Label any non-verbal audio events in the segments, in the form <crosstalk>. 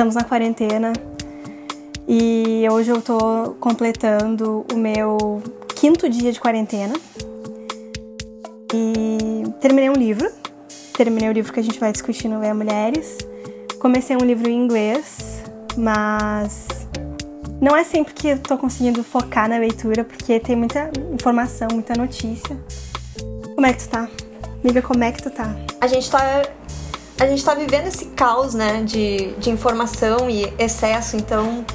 estamos na quarentena e hoje eu tô completando o meu quinto dia de quarentena. E terminei um livro. Terminei o livro que a gente vai discutir no Leia Mulheres. Comecei um livro em inglês, mas não é sempre que eu tô conseguindo focar na leitura, porque tem muita informação, muita notícia. Como é que tu tá? Amiga, como é que tu tá? A gente tá a gente tá vivendo esse caos, né, de, de informação e excesso, então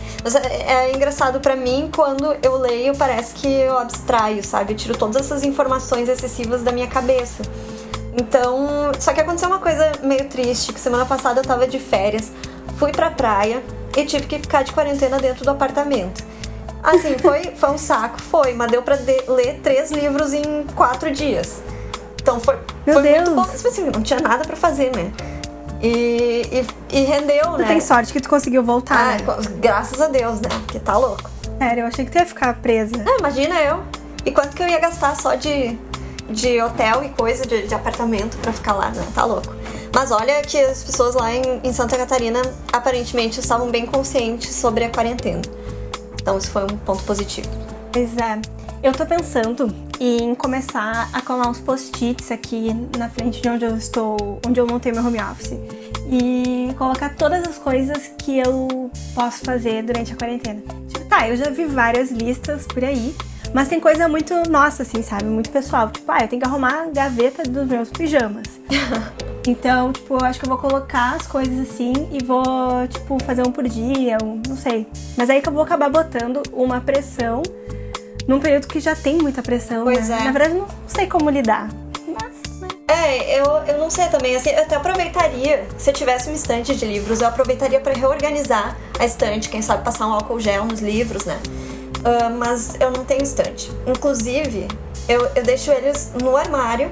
é, é engraçado para mim quando eu leio, parece que eu abstraio, sabe? Eu tiro todas essas informações excessivas da minha cabeça. Então, só que aconteceu uma coisa meio triste, que semana passada eu tava de férias, fui pra praia e tive que ficar de quarentena dentro do apartamento. Assim, <laughs> foi, foi um saco, foi, mas deu pra de, ler três livros em quatro dias. Então foi, Meu foi Deus. muito bom. Assim, não tinha nada pra fazer, né? E, e, e rendeu, Tu né? tem sorte que tu conseguiu voltar, Ah, né? graças a Deus, né? Porque tá louco. Sério, eu achei que tu ia ficar presa. Ah, imagina eu. E quanto que eu ia gastar só de, de hotel e coisa, de, de apartamento pra ficar lá, né? Tá louco. Mas olha que as pessoas lá em, em Santa Catarina aparentemente estavam bem conscientes sobre a quarentena. Então isso foi um ponto positivo. Pois é. Eu tô pensando em começar a colar uns post-its aqui na frente de onde eu estou, onde eu montei meu home office. E colocar todas as coisas que eu posso fazer durante a quarentena. Tipo, tá, eu já vi várias listas por aí, mas tem coisa muito nossa, assim, sabe? Muito pessoal. Tipo, ah, eu tenho que arrumar a gaveta dos meus pijamas. <laughs> Então, tipo, eu acho que eu vou colocar as coisas assim e vou, tipo, fazer um por dia, um, não sei. Mas aí que eu vou acabar botando uma pressão num período que já tem muita pressão, Pois né? é. Na verdade, não sei como lidar. Mas? É, eu, eu não sei também, assim, eu até aproveitaria, se eu tivesse uma estante de livros, eu aproveitaria pra reorganizar a estante, quem sabe passar um álcool gel nos livros, né? Ah, mas eu não tenho estante. Inclusive, eu, eu deixo eles no armário.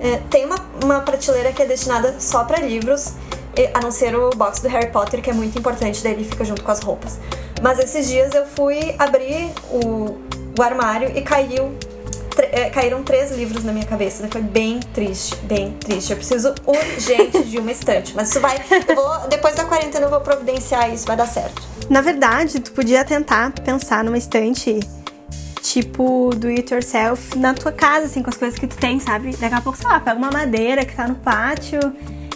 É, tem uma, uma prateleira que é destinada só pra livros, a não ser o box do Harry Potter, que é muito importante, daí ele fica junto com as roupas. Mas esses dias eu fui abrir o, o armário e caiu é, caíram três livros na minha cabeça. Foi bem triste, bem triste. Eu preciso urgente de uma estante. Mas isso vai. Vou, depois da quarentena eu vou providenciar isso, vai dar certo. Na verdade, tu podia tentar pensar numa estante tipo do it yourself na tua casa, assim, com as coisas que tu tem, sabe? Daqui a pouco, sei lá, pega uma madeira que tá no pátio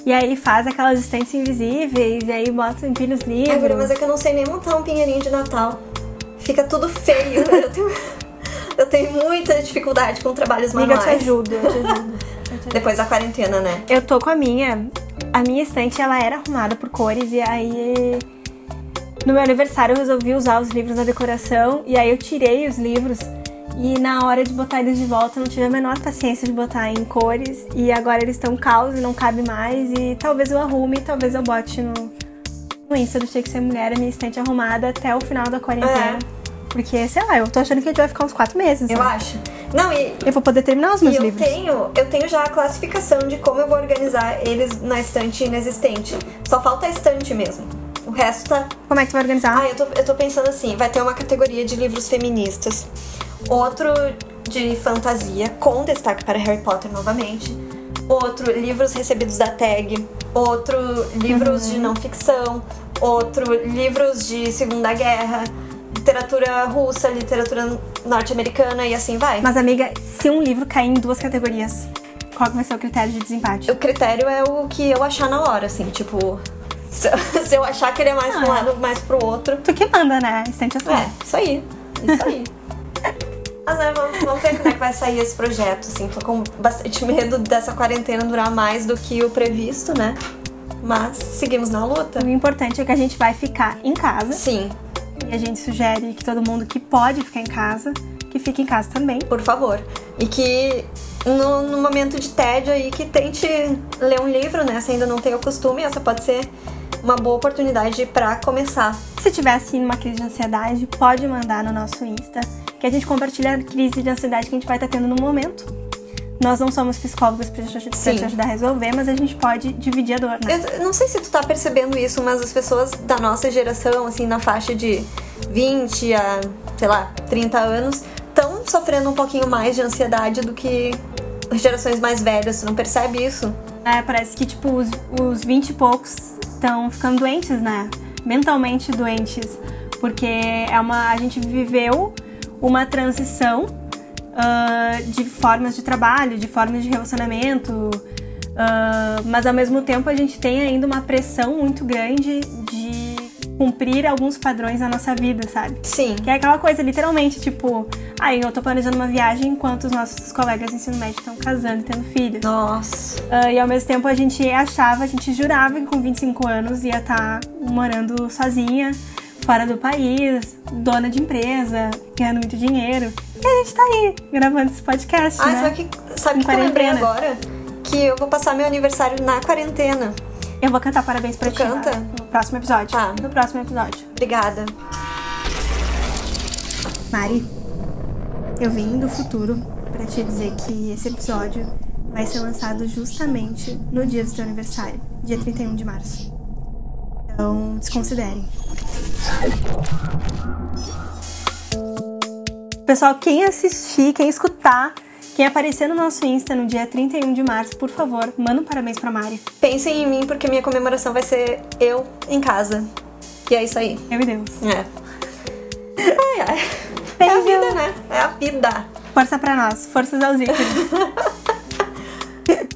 e aí faz aquelas estantes invisíveis e aí bota empilha os Ai, livros. Mas é que eu não sei nem montar um pinheirinho de Natal. Fica tudo feio. <laughs> Eu tenho, eu tenho muita dificuldade com trabalhos Amiga, eu te manuais. ajudo, eu te ajudo. eu te ajudo. <laughs> Depois da quarentena, né? Eu tô com a minha. A minha estante ela era arrumada por cores e aí no meu aniversário eu resolvi usar os livros na decoração e aí eu tirei os livros e na hora de botar eles de volta eu não tive a menor paciência de botar em cores e agora eles estão caos e não cabe mais e talvez eu arrume, talvez eu bote no, Insta do Tinha que ser mulher a minha estante arrumada até o final da quarentena. É. Porque, sei lá, eu tô achando que a gente vai ficar uns quatro meses. Eu né? acho. Não, e, Eu vou poder terminar os E meus eu livros. tenho, eu tenho já a classificação de como eu vou organizar eles na estante inexistente. Só falta a estante mesmo. O resto tá. Como é que tu vai organizar? Ah, eu tô, eu tô pensando assim: vai ter uma categoria de livros feministas, outro de fantasia, com destaque para Harry Potter novamente, outro livros recebidos da tag, outro livros de não ficção, outro livros de Segunda Guerra, literatura russa, literatura norte-americana e assim vai. Mas, amiga, se um livro cair em duas categorias, qual vai ser o critério de desempate? O critério é o que eu achar na hora, assim, tipo. <laughs> Se eu achar que ele é mais pra um Ah. lado, mais pro outro. Tu que manda, né? Estante tua. É, isso aí. Isso aí. Mas né, vamos, vamos ver como é que vai sair esse projeto, assim. Tô com bastante medo dessa quarentena durar mais do que o previsto, né? Mas seguimos na luta. O importante é que a gente vai ficar em casa. Sim, E a gente sugere que todo mundo que pode ficar em casa, que fique em casa também. por favor. E que no, no momento de tédio aí, que tente ler um livro, né? Se ainda não tem o costume, essa pode ser uma boa oportunidade pra começar. Se tiver assim numa crise de ansiedade, pode mandar no nosso Insta, que a gente compartilha a crise de ansiedade que a gente vai estar tendo no momento. Nós não somos psicólogos pra te, ajudar a resolver, mas a gente pode dividir a dor, né? Eu não sei se tu tá percebendo isso, mas as pessoas da nossa geração, assim, na faixa de 20 a, sei lá, 30 anos, estão sofrendo um pouquinho mais de ansiedade do que as gerações mais velhas. Tu não percebe isso? É, parece que, tipo, os, os 20 e poucos estão ficando doentes, né? mentalmente doentes, porque é uma a gente viveu uma transição uh, de formas de trabalho, de formas de relacionamento, uh, mas ao mesmo tempo a gente tem ainda uma pressão muito grande de cumprir alguns padrões na nossa vida, sabe? Sim. Que é aquela coisa, literalmente, tipo, aí eu tô planejando uma viagem enquanto os nossos colegas de ensino médio estão casando e tendo filhos. Nossa. Uh, e ao mesmo tempo a gente achava, a gente jurava que com 25 anos ia estar tá morando sozinha, fora do país, dona de empresa, ganhando muito dinheiro. E a gente tá aí, gravando esse podcast. Ah, né? sabe que, sabe que eu lembrei agora? Que eu vou passar meu aniversário na quarentena. Eu vou cantar parabéns pra tu ti. canta? No próximo episódio. Tá. No próximo episódio. Obrigada. Mari, eu vim do futuro para te dizer que esse episódio vai ser lançado justamente no dia do teu aniversário, dia 31 de março. Então, desconsiderem. Pessoal, quem assistir, quem escutar, quem aparecer no nosso Insta no dia 31 de março, por favor, manda um parabéns pra Mari. Pensem em mim porque minha comemoração vai ser eu em casa. E é isso aí. Meu Deus. É. Ai, ai. É a vida, né? É a vida. Força pra nós, forças aos ícones. <laughs>